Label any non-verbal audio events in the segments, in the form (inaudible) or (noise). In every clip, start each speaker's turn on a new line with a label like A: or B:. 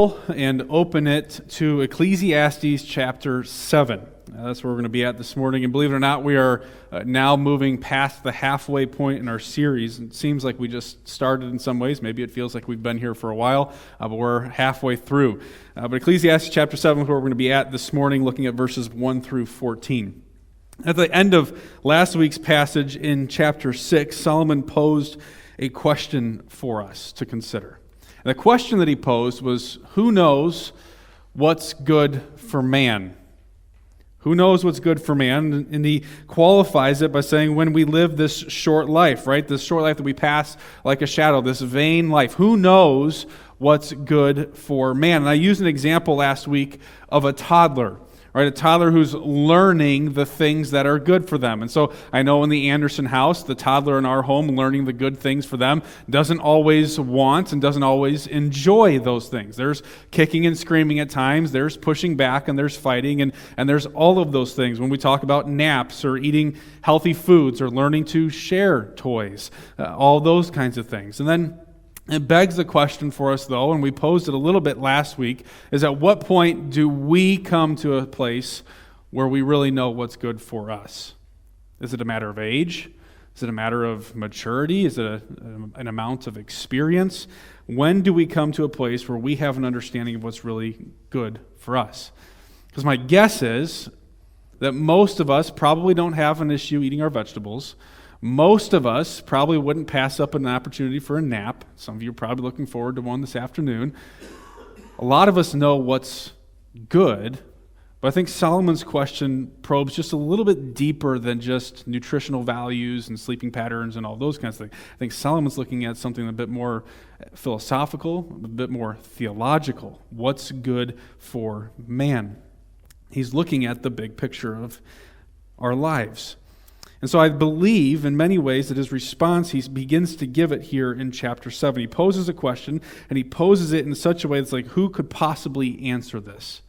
A: and open it to Ecclesiastes chapter 7. Uh, that's where we're going to be at this morning. And believe it or not, we are uh, now moving past the halfway point in our series. It seems like we just started in some ways. Maybe it feels like we've been here for a while, uh, but we're halfway through. Uh, but Ecclesiastes chapter 7 is where we're going to be at this morning, looking at verses 1 through 14. At the end of last week's passage in chapter 6, Solomon posed a question for us to consider. And the question that he posed was Who knows what's good for man? Who knows what's good for man? And he qualifies it by saying, when we live this short life, right? This short life that we pass like a shadow, this vain life. Who knows what's good for man? And I used an example last week of a toddler right? A toddler who's learning the things that are good for them. And so I know in the Anderson house, the toddler in our home learning the good things for them doesn't always want and doesn't always enjoy those things. There's kicking and screaming at times, there's pushing back, and there's fighting, and, and there's all of those things. When we talk about naps or eating healthy foods or learning to share toys, uh, all those kinds of things. And then it begs the question for us, though, and we posed it a little bit last week, is at what point do we come to a place where we really know what's good for us? Is it a matter of age? Is it a matter of maturity? Is it a, an amount of experience? When do we come to a place where we have an understanding of what's really good for us? Because my guess is that most of us probably don't have an issue eating our vegetables. Most of us probably wouldn't pass up an opportunity for a nap. Some of you are probably looking forward to one this afternoon. A lot of us know what's good, but I think Solomon's question probes just a little bit deeper than just nutritional values and sleeping patterns and all those kinds of things. I think Solomon's looking at something a bit more philosophical, a bit more theological. What's good for man? He's looking at the big picture of our lives. And so I believe in many ways that his response, he begins to give it here in chapter 7. He poses a question, and he poses it in such a way that's like, who could possibly answer this?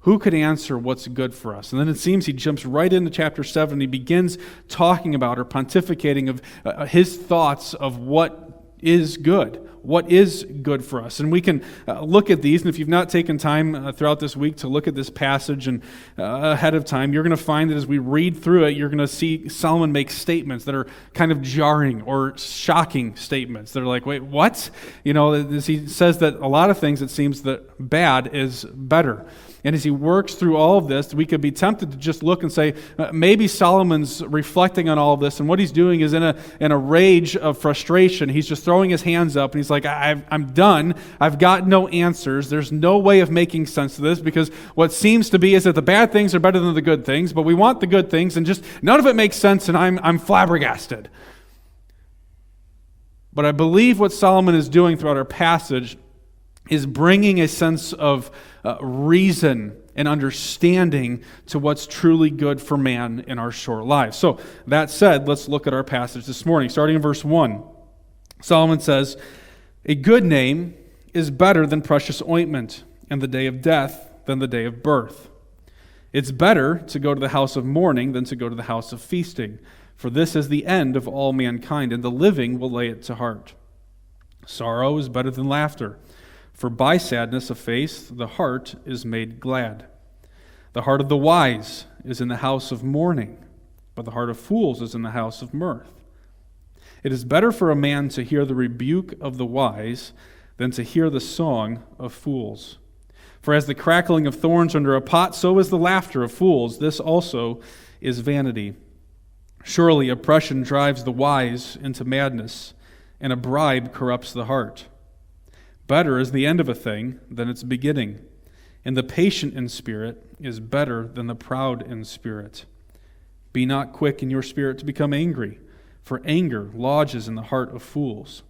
A: Who could answer what's good for us? And then it seems he jumps right into chapter 7. And he begins talking about or pontificating of uh, his thoughts of what is good what is good for us. And we can uh, look at these, and if you've not taken time uh, throughout this week to look at this passage and uh, ahead of time, you're going to find that as we read through it, you're going to see Solomon make statements that are kind of jarring or shocking statements. They're like, wait, what? You know, he says that a lot of things, it seems that bad is better. And as he works through all of this, we could be tempted to just look and say, uh, maybe Solomon's reflecting on all of this, and what he's doing is in a, in a rage of frustration. He's just throwing his hands up, and he's like, i am done. I've got no answers. There's no way of making sense of this because what seems to be is that the bad things are better than the good things, but we want the good things, and just none of it makes sense, and I'm, I'm flabbergasted. But I believe what Solomon is doing throughout our passage is bringing a sense of uh, reason and understanding to what's truly good for man in our short lives. So, that said, let's look at our passage this morning. Starting in verse 1, Solomon says, A good name is better than precious ointment, and the day of death than the day of birth. It's better to go to the house of mourning than to go to the house of feasting, for this is the end of all mankind, and the living will lay it to heart. Sorrow is better than laughter for by sadness of face the heart is made glad. The heart of the wise is in the house of mourning, but the heart of fools is in the house of mirth. It is better for a man to hear the rebuke of the wise than to hear the song of fools. For as the crackling of thorns under a pot, so is the laughter of fools. This also is vanity. Surely oppression drives the wise into madness, and a bribe corrupts the heart. Better is the end of a thing than its beginning, and the patient in spirit is better than the proud in spirit. Be not quick in your spirit to become angry, for anger lodges in the heart of fools.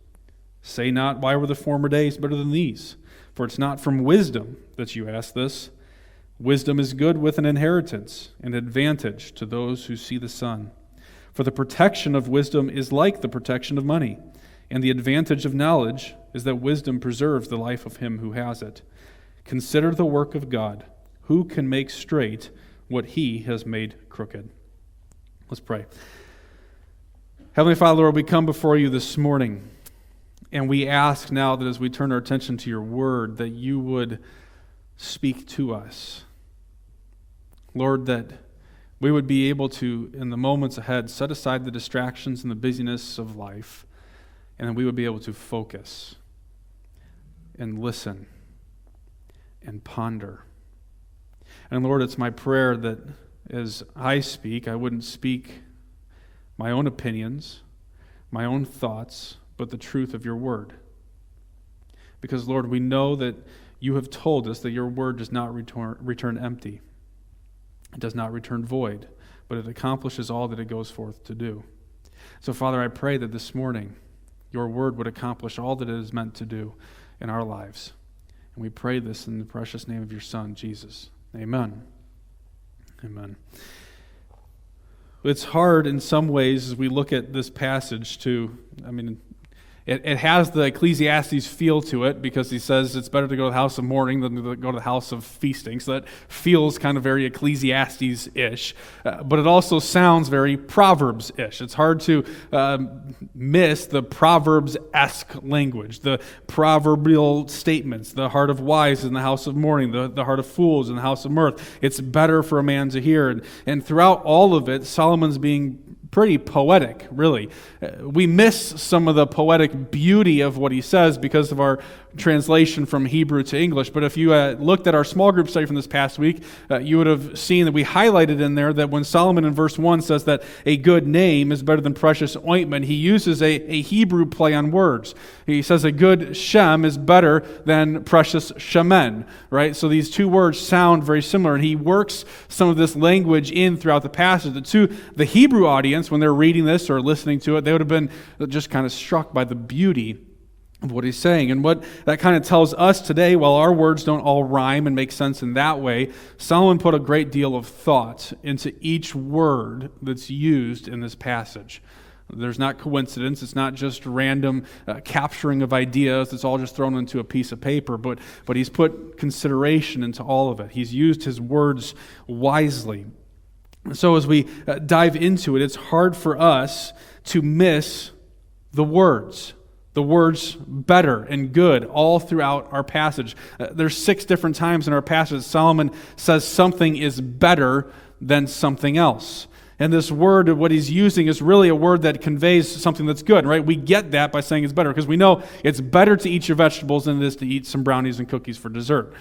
A: Say not, Why were the former days better than these? For it's not from wisdom that you ask this. Wisdom is good with an inheritance, and advantage to those who see the sun. For the protection of wisdom is like the protection of money and the advantage of knowledge is that wisdom preserves the life of him who has it. Consider the work of God. Who can make straight what he has made crooked? Let's pray. Heavenly Father, Lord, we come before you this morning, And we ask now that as we turn our attention to your word, that you would speak to us. Lord, that we would be able to, in the moments ahead, set aside the distractions and the busyness of life, and then we would be able to focus and listen and ponder. And Lord, it's my prayer that as I speak, I wouldn't speak my own opinions, my own thoughts, but the truth of your word. Because, Lord, we know that you have told us that your word does not return, return empty, it does not return void, but it accomplishes all that it goes forth to do. So, Father, I pray that this morning your word would accomplish all that it is meant to do in our lives. And we pray this in the precious name of your Son, Jesus. Amen. Amen. It's hard in some ways as we look at this passage to, I mean, it, it has the Ecclesiastes feel to it because he says it's better to go to the house of mourning than to go to the house of feasting. So that feels kind of very Ecclesiastes ish. Uh, but it also sounds very Proverbs ish. It's hard to um, miss the Proverbs esque language, the proverbial statements. The heart of wise in the house of mourning, the, the heart of fools in the house of mirth. It's better for a man to hear. And, and throughout all of it, Solomon's being pretty poetic, really. Uh, we miss some of the poetic beauty of what he says because of our translation from Hebrew to English. But if you uh, looked at our small group study from this past week, uh, you would have seen that we highlighted in there that when Solomon in verse 1 says that a good name is better than precious ointment, he uses a, a Hebrew play on words. He says a good Shem is better than precious Shemen, right? So these two words sound very similar, and he works some of this language in throughout the passage. To the Hebrew audience, when they're reading this or listening to it, they would have been just kind of struck by the beauty of what he's saying. And what that kind of tells us today, while our words don't all rhyme and make sense in that way, Solomon put a great deal of thought into each word that's used in this passage. There's not coincidence. It's not just random uh, capturing of ideas. It's all just thrown into a piece of paper. But, but he's put consideration into all of it. He's used his words wisely. So as we uh, dive into it, it's hard for us to miss the words the words better and good all throughout our passage. Uh, there's six different times in our passage Solomon says something is better than something else. And this word, what he's using, is really a word that conveys something that's good, right? We get that by saying it's better because we know it's better to eat your vegetables than it is to eat some brownies and cookies for dessert.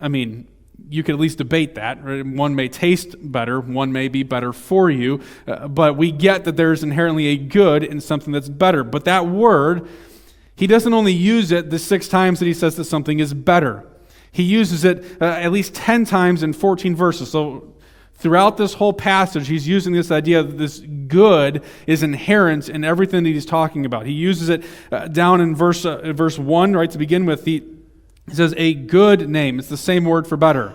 A: I mean, you could at least debate that. Right? One may taste better, one may be better for you, uh, but we get that there's inherently a good in something that's better. But that word, he doesn't only use it the six times that he says that something is better. He uses it uh, at least 10 times in 14 verses. So throughout this whole passage, he's using this idea that this good is inherent in everything that he's talking about. He uses it uh, down in verse, uh, verse 1, right, to begin with. He, it says a good name. It's the same word for better.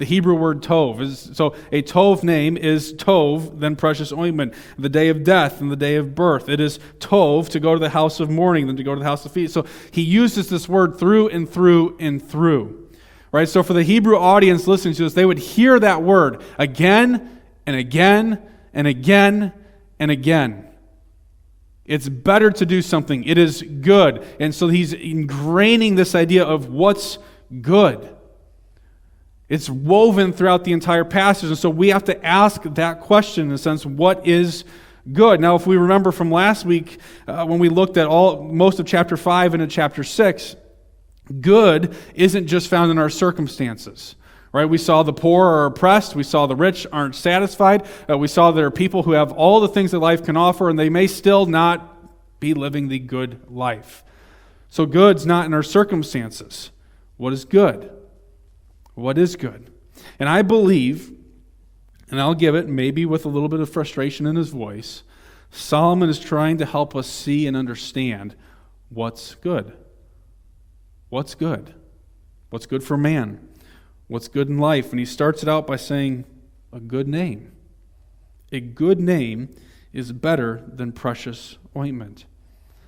A: The Hebrew word tov is so a tov name is tov, then precious ointment. The day of death and the day of birth. It is tov to go to the house of mourning than to go to the house of feast. So he uses this word through and through and through. Right? So for the Hebrew audience listening to this, they would hear that word again and again and again and again. It's better to do something. It is good. And so he's ingraining this idea of what's good. It's woven throughout the entire passage. And so we have to ask that question in a sense what is good? Now, if we remember from last week uh, when we looked at all most of chapter 5 and in chapter 6, good isn't just found in our circumstances. Right? We saw the poor are oppressed. We saw the rich aren't satisfied. Uh, we saw there are people who have all the things that life can offer, and they may still not be living the good life. So, good's not in our circumstances. What is good? What is good? And I believe, and I'll give it maybe with a little bit of frustration in his voice, Solomon is trying to help us see and understand what's good. What's good? What's good for man? What's good in life. And he starts it out by saying, a good name. A good name is better than precious ointment.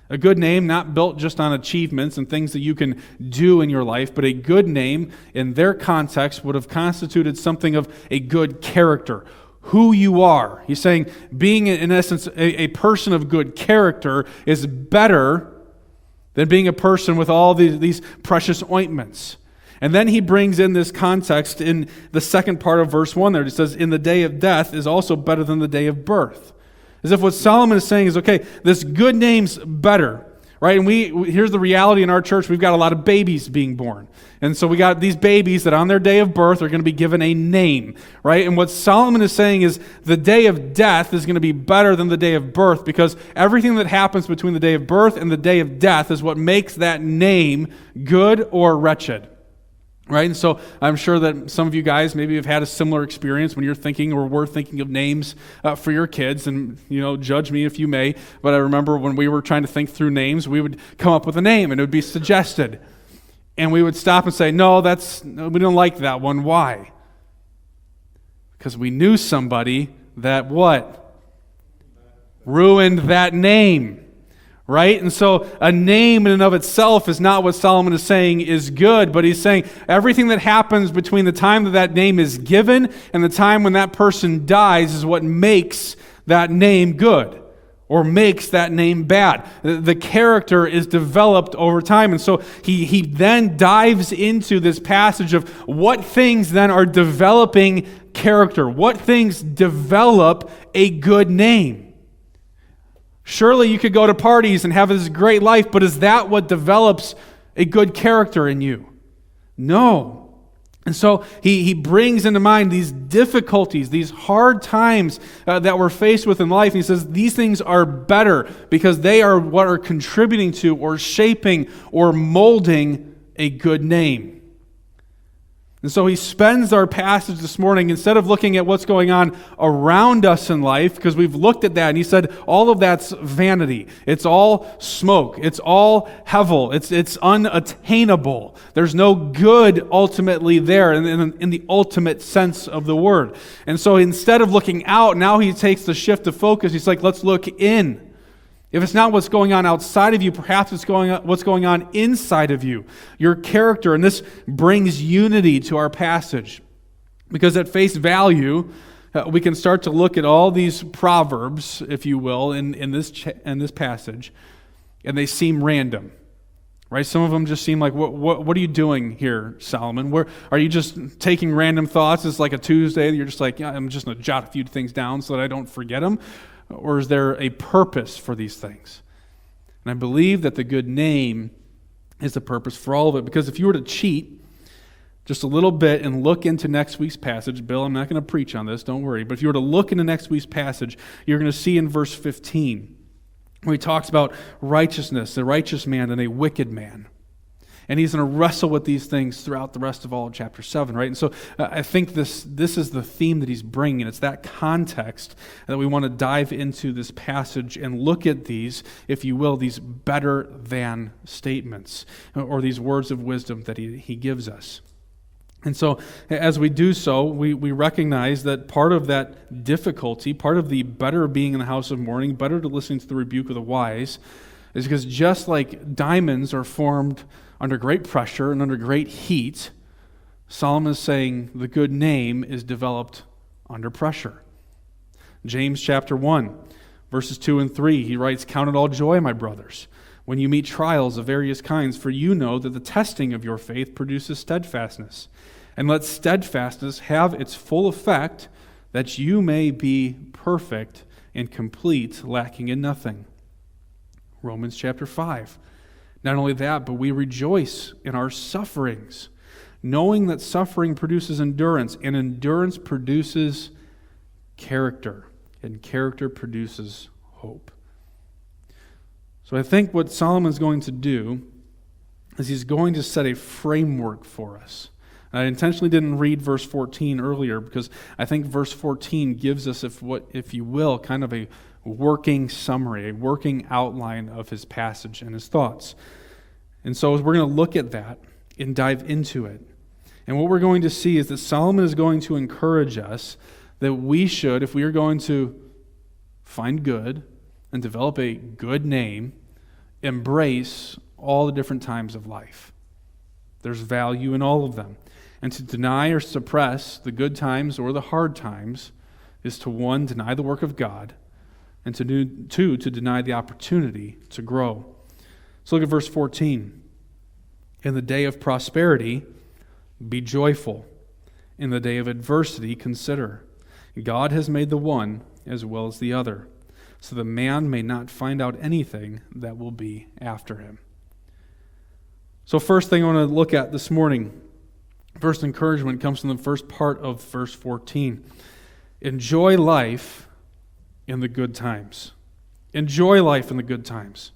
A: A good name, not built just on achievements and things that you can do in your life, but a good name in their context would have constituted something of a good character, who you are. He's saying being, in essence, a, a person of good character is better than being a person with all these, these precious ointments. And then he brings in this context in the second part of verse 1 there. He says, In the day of death is also better than the day of birth. As if what Solomon is saying is, okay, this good name's better right? And we here's the reality in our church: we've got a lot of babies being born, and so we got these babies that on their day of birth are going to be given a name, right? And what Solomon is saying is the day of death is going to be better than the day of birth because everything that happens between the day of birth and the day of death is what makes that name good or wretched. Right? And so I'm sure that some of you guys maybe have had a similar experience when you're thinking or were thinking of names uh, for your kids. And, you know, judge me if you may. But I remember when we were trying to think through names, we would come up with a name and it would be suggested. And we would stop and say, no, that's, we don't like that one. Why? Because we knew somebody that what? Ruined that name right? And so a name in and of itself is not what Solomon is saying is good, but he's saying everything that happens between the time that that name is given and the time when that person dies is what makes that name good or makes that name bad. The character is developed over time. And so he, he then dives into this passage of what things then are developing character, what things develop a good name. Surely you could go to parties and have this great life, but is that what develops a good character in you? No. And so he, he brings into mind these difficulties, these hard times uh, that we're faced with in life. And he says these things are better because they are what are contributing to or shaping or molding a good name. And so he spends our passage this morning, instead of looking at what's going on around us in life, because we've looked at that, and he said all of that's vanity. It's all smoke. It's all hevel. It's, it's unattainable. There's no good ultimately there in, in, in the ultimate sense of the word. And so instead of looking out, now he takes the shift of focus. He's like, let's look in. If it's not what's going on outside of you, perhaps it's going on, what's going on inside of you, your character. And this brings unity to our passage. Because at face value, uh, we can start to look at all these proverbs, if you will, in, in, this, in this passage, and they seem random. Right? Some of them just seem like, what, what, what are you doing here, Solomon? Where, are you just taking random thoughts? It's like a Tuesday. You're just like, yeah, I'm just going to jot a few things down so that I don't forget them. Or is there a purpose for these things? And I believe that the good name is the purpose for all of it. Because if you were to cheat just a little bit and look into next week's passage, Bill, I'm not going to preach on this, don't worry. But if you were to look into next week's passage, you're going to see in verse 15 where he talks about righteousness, a righteous man and a wicked man. And he's going to wrestle with these things throughout the rest of all of chapter 7, right? And so uh, I think this, this is the theme that he's bringing. It's that context that we want to dive into this passage and look at these, if you will, these better than statements or these words of wisdom that he, he gives us. And so, as we do so, we, we recognize that part of that difficulty, part of the better being in the house of mourning, better to listen to the rebuke of the wise, is because just like diamonds are formed under great pressure and under great heat, Solomon is saying the good name is developed under pressure. James chapter 1, verses 2 and 3, he writes, Count it all joy, my brothers, when you meet trials of various kinds, for you know that the testing of your faith produces steadfastness. And let steadfastness have its full effect, that you may be perfect and complete, lacking in nothing. Romans chapter 5. Not only that, but we rejoice in our sufferings, knowing that suffering produces endurance, and endurance produces character, and character produces hope. So I think what Solomon's going to do is he's going to set a framework for us. I intentionally didn't read verse 14 earlier because I think verse 14 gives us, if, what, if you will, kind of a working summary, a working outline of his passage and his thoughts. And so we're going to look at that and dive into it. And what we're going to see is that Solomon is going to encourage us that we should, if we are going to find good and develop a good name, embrace all the different times of life. There's value in all of them. And to deny or suppress the good times or the hard times is to one, deny the work of God, and to do, two, to deny the opportunity to grow. So look at verse 14. In the day of prosperity, be joyful. In the day of adversity, consider. God has made the one as well as the other, so the man may not find out anything that will be after him. So, first thing I want to look at this morning, first encouragement comes from the first part of verse 14. Enjoy life in the good times. Enjoy life in the good times.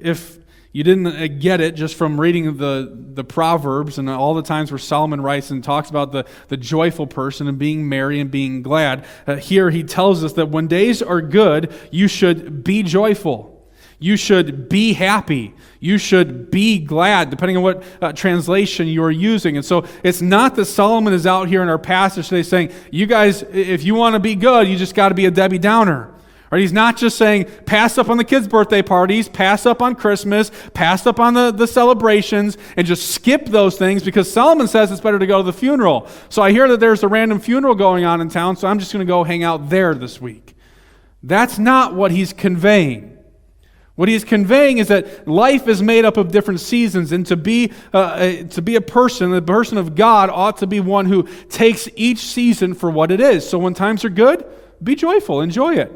A: If you didn't uh, get it just from reading the, the Proverbs and all the times where Solomon writes and talks about the, the joyful person and being merry and being glad. Uh, here he tells us that when days are good, you should be joyful. You should be happy. You should be glad, depending on what uh, translation you are using. And so it's not that Solomon is out here in our passage today saying, you guys, if you want to be good, you just got to be a Debbie Downer. Right? He's not just saying, pass up on the kids' birthday parties, pass up on Christmas, pass up on the, the celebrations, and just skip those things because Solomon says it's better to go to the funeral. So I hear that there's a random funeral going on in town, so I'm just going to go hang out there this week. That's not what he's conveying. What he's conveying is that life is made up of different seasons, and to be, uh, a, to be a person, the person of God, ought to be one who takes each season for what it is. So when times are good, be joyful, enjoy it.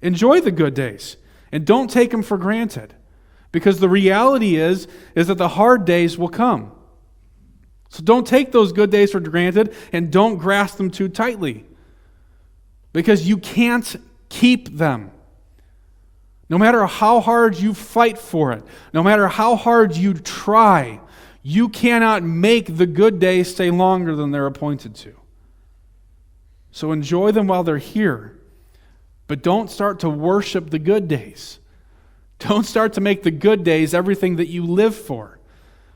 A: Enjoy the good days and don't take them for granted. Because the reality is is that the hard days will come. So don't take those good days for granted and don't grasp them too tightly. Because you can't keep them. No matter how hard you fight for it, no matter how hard you try, you cannot make the good days stay longer than they're appointed to. So enjoy them while they're here. But don't start to worship the good days. Don't start to make the good days everything that you live for.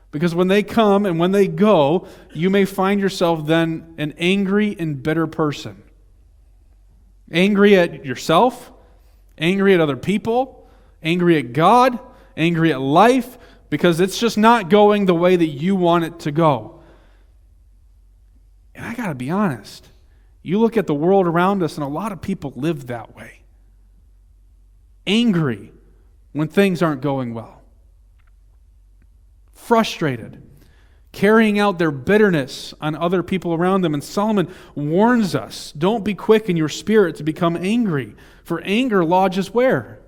A: Because when they come and when they go, you may find yourself then an angry and bitter person. Angry at yourself, angry at other people, angry at God, angry at life, because it's just not going the way that you want it to go. And I got to be honest. You look at the world around us, and a lot of people live that way. Angry when things aren't going well, frustrated, carrying out their bitterness on other people around them. And Solomon warns us don't be quick in your spirit to become angry, for anger lodges where?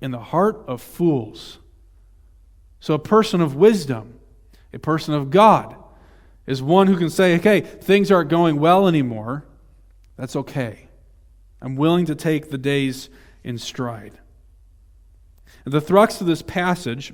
A: In the heart of fools. So, a person of wisdom, a person of God, is one who can say, okay, things aren't going well anymore. That's okay. I'm willing to take the days in stride. The thrust of this passage,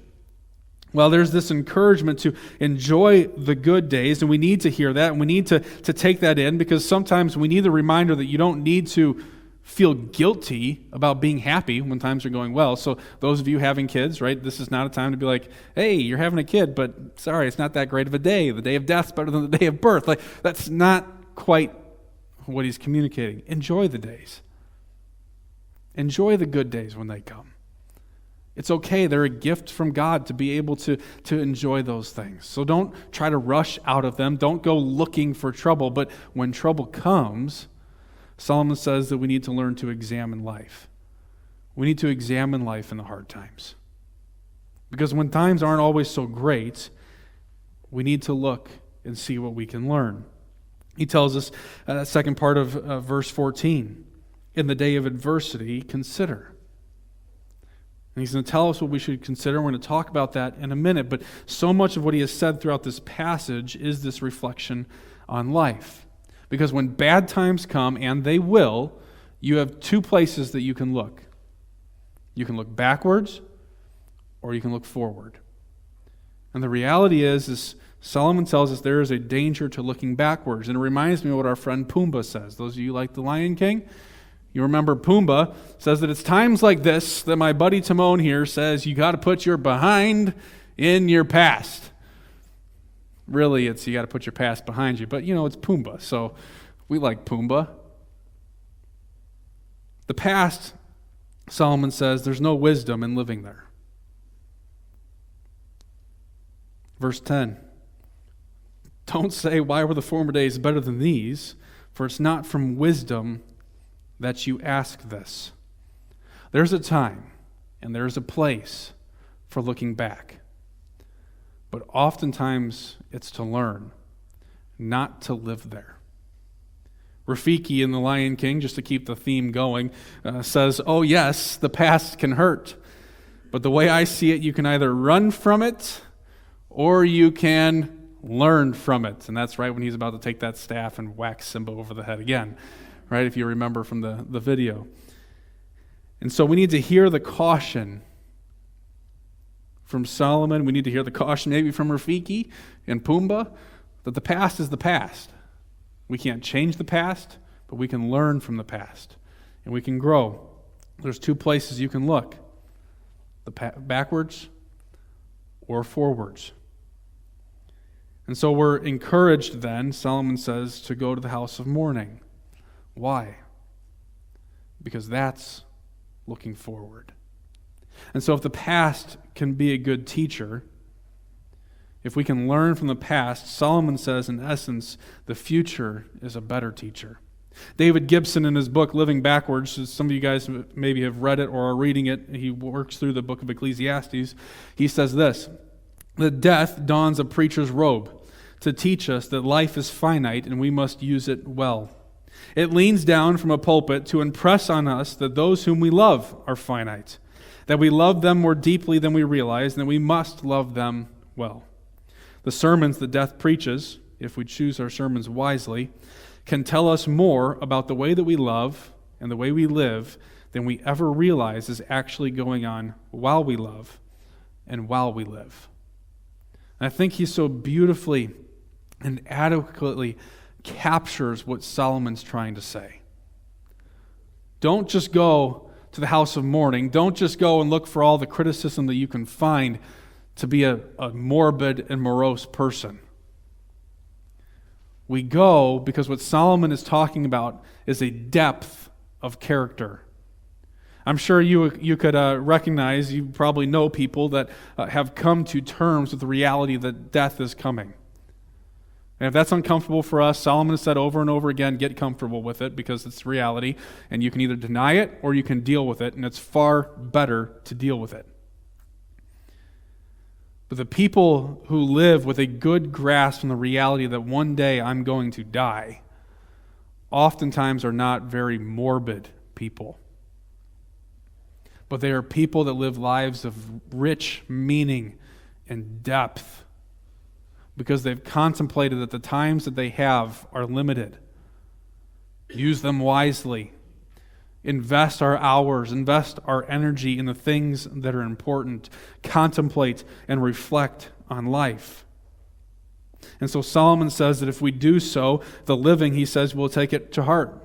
A: well, there's this encouragement to enjoy the good days, and we need to hear that, and we need to, to take that in because sometimes we need the reminder that you don't need to feel guilty about being happy when times are going well. So, those of you having kids, right, this is not a time to be like, hey, you're having a kid, but sorry, it's not that great of a day. The day of death's better than the (laughs) day of birth. Like, that's not quite what he's communicating. Enjoy the days, enjoy the good days when they come. It's okay. They're a gift from God to be able to, to enjoy those things. So don't try to rush out of them. Don't go looking for trouble. But when trouble comes, Solomon says that we need to learn to examine life. We need to examine life in the hard times. Because when times aren't always so great, we need to look and see what we can learn. He tells us, uh, that second part of uh, verse 14, in the day of adversity, consider. And he's going to tell us what we should consider. We're going to talk about that in a minute. But so much of what he has said throughout this passage is this reflection on life. Because when bad times come, and they will, you have two places that you can look. You can look backwards or you can look forward. And the reality is, is Solomon tells us there is a danger to looking backwards. And it reminds me of what our friend Pumbaa says. Those of you like The Lion King, you remember Pumbaa says that it's times like this that my buddy Timon here says you got to put your behind in your past. Really, it's you got to put your past behind you. But, you know, it's Pumbaa, so we like Pumbaa. The past, Solomon says, there's no wisdom in living there. Verse 10 Don't say, Why were the former days better than these? For it's not from wisdom that you ask this. There's a time and there's a place for looking back. But oftentimes it's to learn, not to live there. Rafiki in The Lion King, just to keep the theme going, uh, says, Oh, yes, the past can hurt. But the way I see it, you can either run from it or you can learn from it. And that's right when he's about to take that staff and whack Simba over the head again, right? If you remember from the, the video. And so we need to hear the caution from Solomon. We need to hear the caution maybe from Rafiki and Pumbaa that the past is the past. We can't change the past, but we can learn from the past and we can grow. There's two places you can look the pa- backwards or forwards. And so we're encouraged then, Solomon says, to go to the house of mourning. Why? Because that's looking forward. And so if the past can be a good teacher, if we can learn from the past, Solomon says, in essence, the future is a better teacher. David Gibson, in his book Living Backwards, some of you guys maybe have read it or are reading it, he works through the book of Ecclesiastes. He says this that death dons a preacher's robe to teach us that life is finite and we must use it well. It leans down from a pulpit to impress on us that those whom we love are finite, that we love them more deeply than we realize, and that we must love them well. The sermons that death preaches, if we choose our sermons wisely, can tell us more about the way that we love and the way we live than we ever realize is actually going on while we love and while we live. And I think he so beautifully and adequately captures what Solomon's trying to say. Don't just go to the house of mourning. Don't just go and look for all the criticism that you can find to be a, a morbid and morose person. We go because what Solomon is talking about is a depth of character. I'm sure you, you could uh, recognize, you probably know people that uh, have come to terms with the reality that death is coming. And if that's uncomfortable for us, Solomon has said over and over again get comfortable with it because it's reality. And you can either deny it or you can deal with it, and it's far better to deal with it. But the people who live with a good grasp on the reality that one day I'm going to die oftentimes are not very morbid people. But they are people that live lives of rich meaning and depth because they've contemplated that the times that they have are limited. Use them wisely invest our hours, invest our energy in the things that are important, contemplate and reflect on life. And so Solomon says that if we do so, the living, he says, will take it to heart.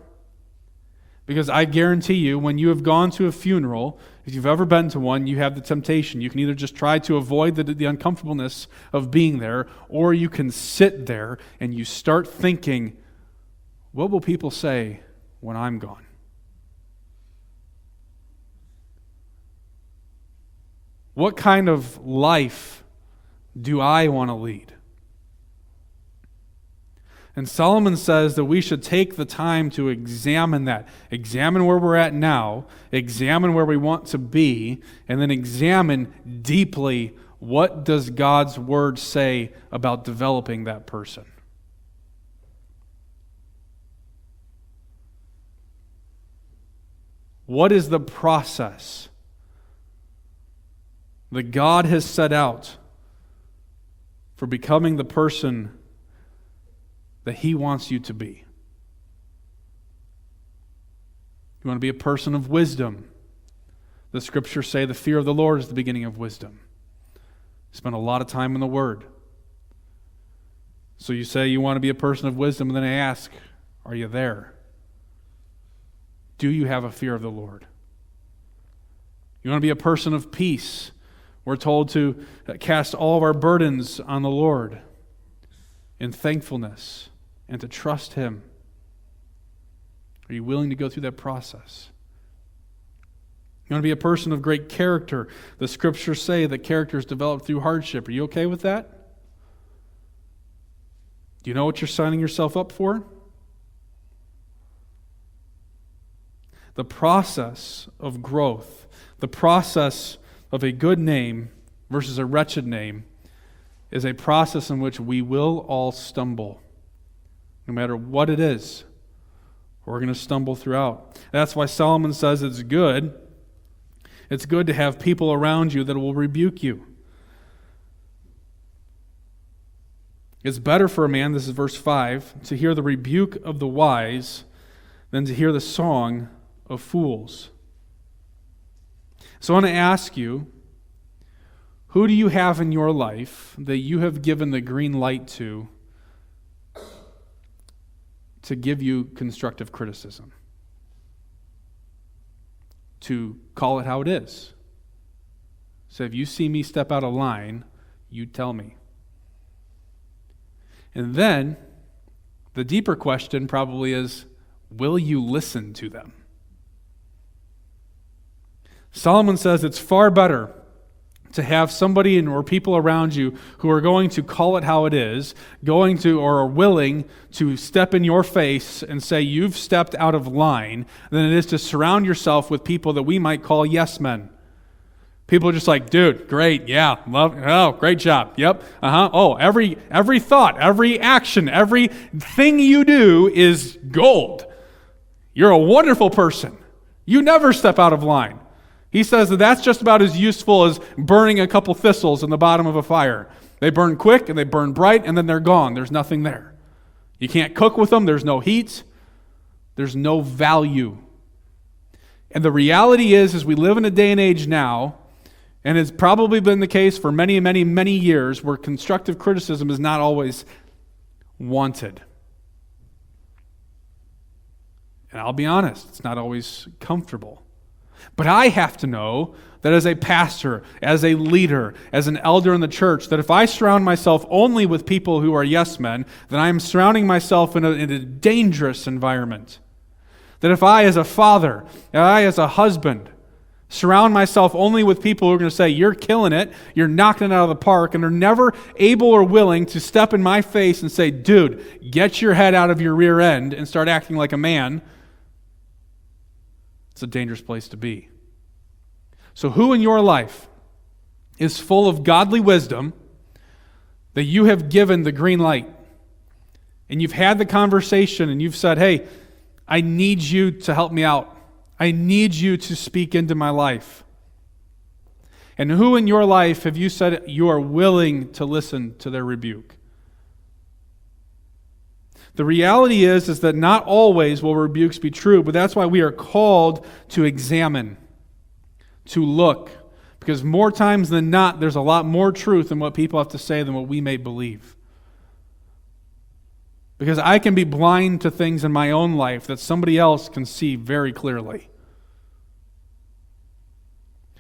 A: Because I guarantee you, when you have gone to a funeral, if you've ever been to one, you have the temptation. You can either just try to avoid the, the uncomfortableness of being there, or you can sit there and you start thinking, what will people say when I'm gone? What kind of life do I want to lead? And Solomon says that we should take the time to examine that. Examine where we're at now, examine where we want to be, and then examine deeply what does God's word say about developing that person. What is the process that God has set out for becoming the person that He wants you to be. You want to be a person of wisdom. The scriptures say the fear of the Lord is the beginning of wisdom. Spend a lot of time in the Word. So you say you want to be a person of wisdom, and then I ask, are you there? Do you have a fear of the Lord? You want to be a person of peace. We're told to cast all of our burdens on the Lord in thankfulness and to trust Him. Are you willing to go through that process? You want to be a person of great character. The scriptures say that character is developed through hardship. Are you okay with that? Do you know what you're signing yourself up for? The process of growth, the process of a good name versus a wretched name is a process in which we will all stumble. No matter what it is, we're going to stumble throughout. That's why Solomon says it's good. It's good to have people around you that will rebuke you. It's better for a man, this is verse 5, to hear the rebuke of the wise than to hear the song of fools. So I want to ask you who do you have in your life that you have given the green light to to give you constructive criticism? To call it how it is. So if you see me step out of line, you tell me. And then the deeper question probably is will you listen to them? Solomon says it's far better to have somebody in, or people around you who are going to call it how it is, going to or are willing to step in your face and say you've stepped out of line, than it is to surround yourself with people that we might call yes men. People are just like, dude, great, yeah, love, oh, great job, yep, uh huh. Oh, every every thought, every action, every thing you do is gold. You're a wonderful person. You never step out of line. He says that that's just about as useful as burning a couple thistles in the bottom of a fire. They burn quick and they burn bright and then they're gone. There's nothing there. You can't cook with them, there's no heat, there's no value. And the reality is, is we live in a day and age now and it's probably been the case for many, many, many years where constructive criticism is not always wanted. And I'll be honest, it's not always comfortable. But I have to know that as a pastor, as a leader, as an elder in the church, that if I surround myself only with people who are yes men, then I am surrounding myself in a, in a dangerous environment. That if I, as a father, I, as a husband, Surround myself only with people who are going to say, You're killing it, you're knocking it out of the park, and are never able or willing to step in my face and say, Dude, get your head out of your rear end and start acting like a man. It's a dangerous place to be. So, who in your life is full of godly wisdom that you have given the green light? And you've had the conversation and you've said, Hey, I need you to help me out. I need you to speak into my life. And who in your life have you said you are willing to listen to their rebuke? The reality is is that not always will rebukes be true, but that's why we are called to examine, to look, because more times than not there's a lot more truth in what people have to say than what we may believe. Because I can be blind to things in my own life that somebody else can see very clearly.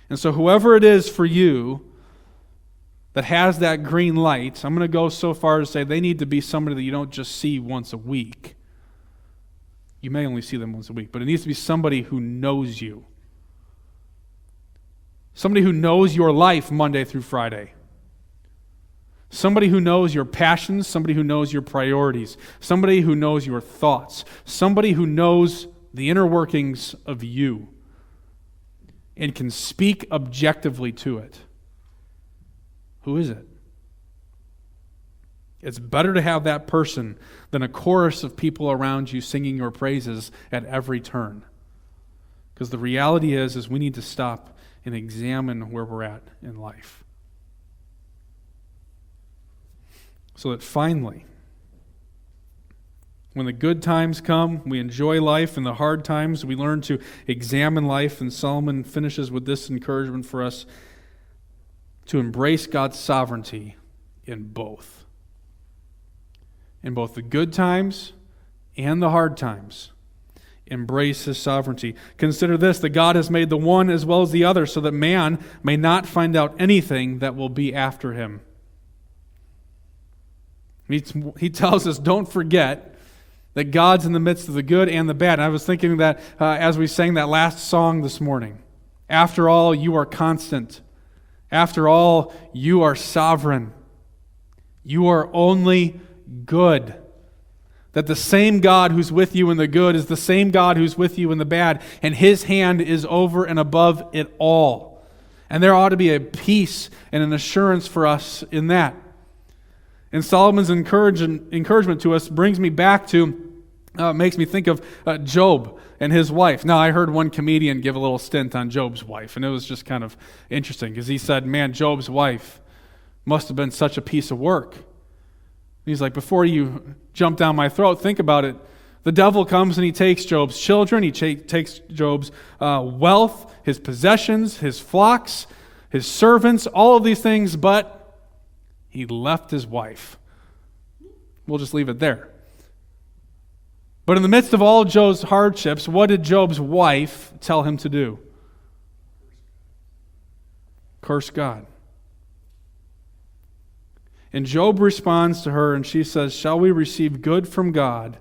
A: And so, whoever it is for you that has that green light, I'm going to go so far as to say they need to be somebody that you don't just see once a week. You may only see them once a week, but it needs to be somebody who knows you. Somebody who knows your life Monday through Friday. Somebody who knows your passions, somebody who knows your priorities, somebody who knows your thoughts, somebody who knows the inner workings of you and can speak objectively to it. Who is it? It's better to have that person than a chorus of people around you singing your praises at every turn. Because the reality is is we need to stop and examine where we're at in life. So that finally, when the good times come, we enjoy life, and the hard times, we learn to examine life. And Solomon finishes with this encouragement for us to embrace God's sovereignty in both. In both the good times and the hard times. Embrace his sovereignty. Consider this that God has made the one as well as the other, so that man may not find out anything that will be after him. He, he tells us, don't forget that God's in the midst of the good and the bad. And I was thinking that uh, as we sang that last song this morning. After all, you are constant. After all, you are sovereign. You are only good. That the same God who's with you in the good is the same God who's with you in the bad, and his hand is over and above it all. And there ought to be a peace and an assurance for us in that. And Solomon's encouragement to us brings me back to, uh, makes me think of uh, Job and his wife. Now, I heard one comedian give a little stint on Job's wife, and it was just kind of interesting because he said, Man, Job's wife must have been such a piece of work. He's like, Before you jump down my throat, think about it. The devil comes and he takes Job's children, he takes Job's uh, wealth, his possessions, his flocks, his servants, all of these things, but he left his wife. We'll just leave it there. But in the midst of all Job's hardships, what did Job's wife tell him to do? Curse God. And Job responds to her and she says, Shall we receive good from God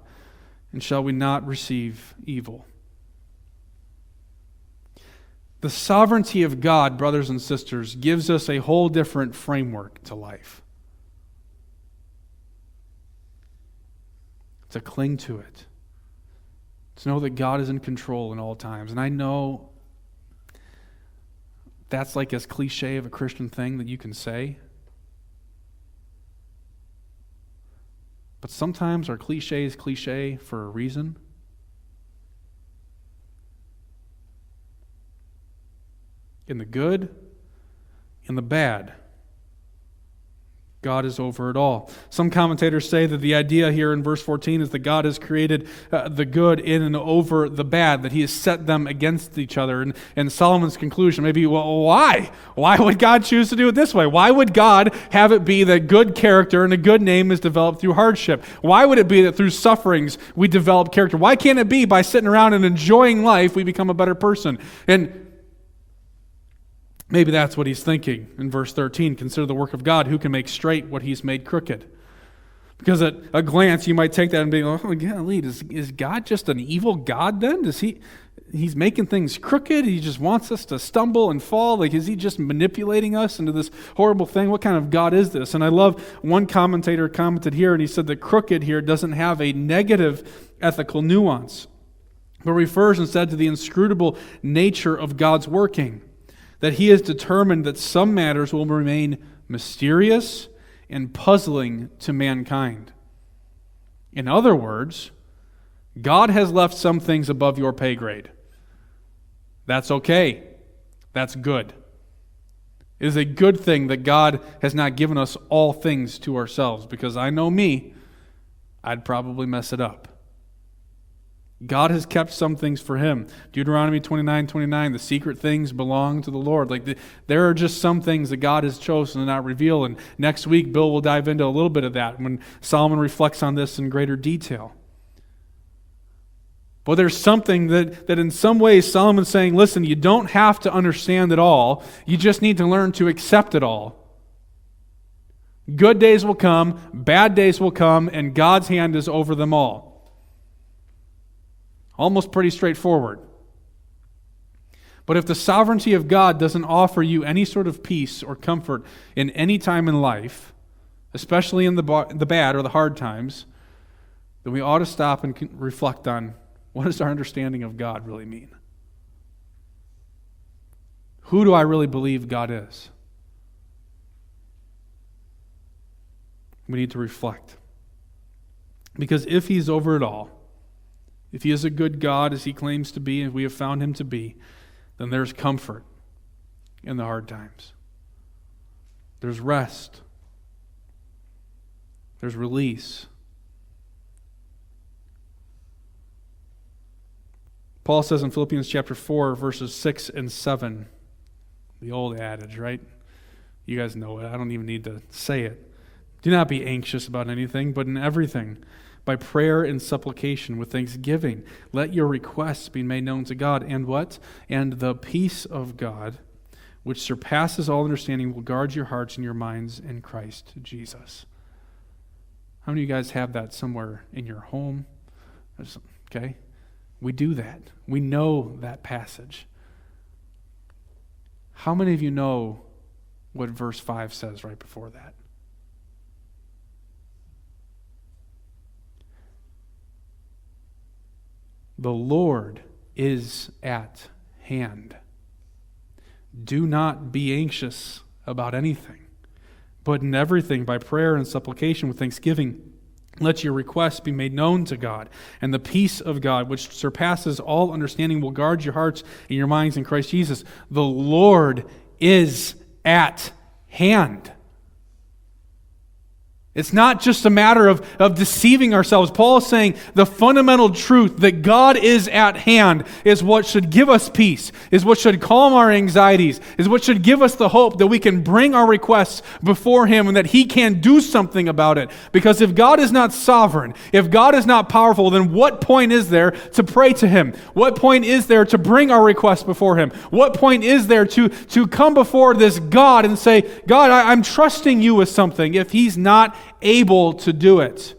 A: and shall we not receive evil? The sovereignty of God, brothers and sisters, gives us a whole different framework to life. To cling to it, to know that God is in control in all times. And I know that's like as cliche of a Christian thing that you can say. But sometimes our cliche is cliche for a reason. In the good, in the bad, God is over it all. Some commentators say that the idea here in verse 14 is that God has created uh, the good in and over the bad, that he has set them against each other. And, and Solomon's conclusion may be, well, why? Why would God choose to do it this way? Why would God have it be that good character and a good name is developed through hardship? Why would it be that through sufferings we develop character? Why can't it be by sitting around and enjoying life we become a better person? And Maybe that's what he's thinking in verse 13. Consider the work of God. Who can make straight what he's made crooked? Because at a glance, you might take that and be, like, oh, golly, is, is God just an evil God then? Does he, he's making things crooked? He just wants us to stumble and fall? Like, is he just manipulating us into this horrible thing? What kind of God is this? And I love one commentator commented here, and he said that crooked here doesn't have a negative ethical nuance, but refers instead to the inscrutable nature of God's working that he has determined that some matters will remain mysterious and puzzling to mankind. In other words, God has left some things above your pay grade. That's okay. That's good. It is a good thing that God has not given us all things to ourselves because I know me, I'd probably mess it up. God has kept some things for him. Deuteronomy 29 29, the secret things belong to the Lord. Like the, there are just some things that God has chosen to not reveal. And next week, Bill will dive into a little bit of that when Solomon reflects on this in greater detail. But there's something that, that in some ways Solomon's saying listen, you don't have to understand it all, you just need to learn to accept it all. Good days will come, bad days will come, and God's hand is over them all. Almost pretty straightforward. But if the sovereignty of God doesn't offer you any sort of peace or comfort in any time in life, especially in the, the bad or the hard times, then we ought to stop and reflect on what does our understanding of God really mean? Who do I really believe God is? We need to reflect. Because if He's over it all, if he is a good God, as he claims to be, and we have found him to be, then there's comfort in the hard times. There's rest. There's release. Paul says in Philippians chapter 4, verses 6 and 7, the old adage, right? You guys know it. I don't even need to say it. Do not be anxious about anything, but in everything by prayer and supplication with thanksgiving. Let your requests be made known to God. And what? And the peace of God, which surpasses all understanding, will guard your hearts and your minds in Christ Jesus. How many of you guys have that somewhere in your home? Okay? We do that. We know that passage. How many of you know what verse 5 says right before that? The Lord is at hand. Do not be anxious about anything, but in everything by prayer and supplication with thanksgiving. Let your requests be made known to God, and the peace of God, which surpasses all understanding, will guard your hearts and your minds in Christ Jesus. The Lord is at hand. It's not just a matter of, of deceiving ourselves. Paul is saying the fundamental truth that God is at hand is what should give us peace, is what should calm our anxieties, is what should give us the hope that we can bring our requests before Him and that He can do something about it. Because if God is not sovereign, if God is not powerful, then what point is there to pray to Him? What point is there to bring our requests before Him? What point is there to, to come before this God and say, God, I, I'm trusting you with something if He's not able to do it.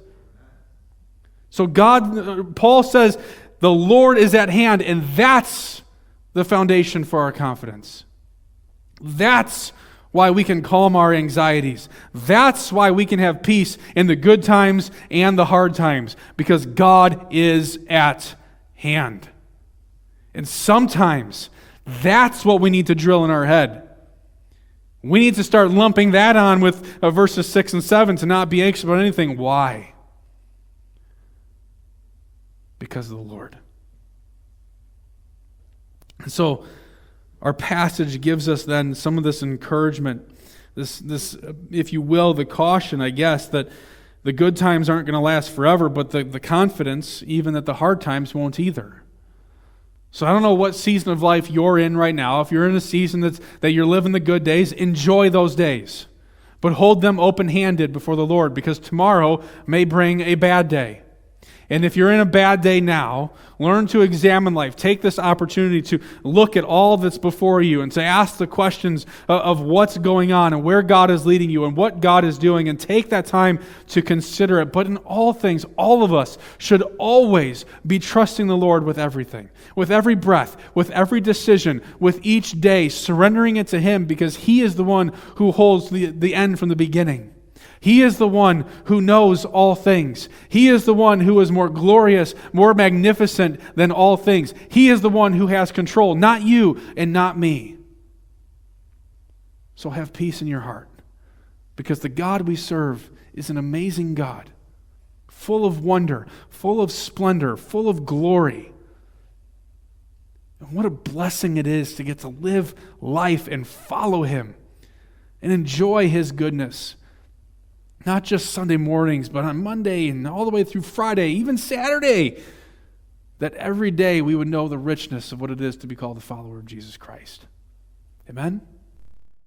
A: So God Paul says the Lord is at hand and that's the foundation for our confidence. That's why we can calm our anxieties. That's why we can have peace in the good times and the hard times because God is at hand. And sometimes that's what we need to drill in our head. We need to start lumping that on with uh, verses 6 and 7 to not be anxious about anything. Why? Because of the Lord. And so, our passage gives us then some of this encouragement, this, this, if you will, the caution, I guess, that the good times aren't going to last forever, but the, the confidence, even that the hard times won't either. So I don't know what season of life you're in right now. If you're in a season that's, that you're living the good days, enjoy those days. But hold them open handed before the Lord because tomorrow may bring a bad day. And if you're in a bad day now, learn to examine life. Take this opportunity to look at all that's before you and to ask the questions of what's going on and where God is leading you and what God is doing and take that time to consider it. But in all things, all of us should always be trusting the Lord with everything, with every breath, with every decision, with each day, surrendering it to Him because He is the one who holds the, the end from the beginning. He is the one who knows all things. He is the one who is more glorious, more magnificent than all things. He is the one who has control, not you and not me. So have peace in your heart because the God we serve is an amazing God, full of wonder, full of splendor, full of glory. And what a blessing it is to get to live life and follow Him and enjoy His goodness not just Sunday mornings, but on Monday and all the way through Friday, even Saturday, that every day we would know the richness of what it is to be called the follower of Jesus Christ. Amen?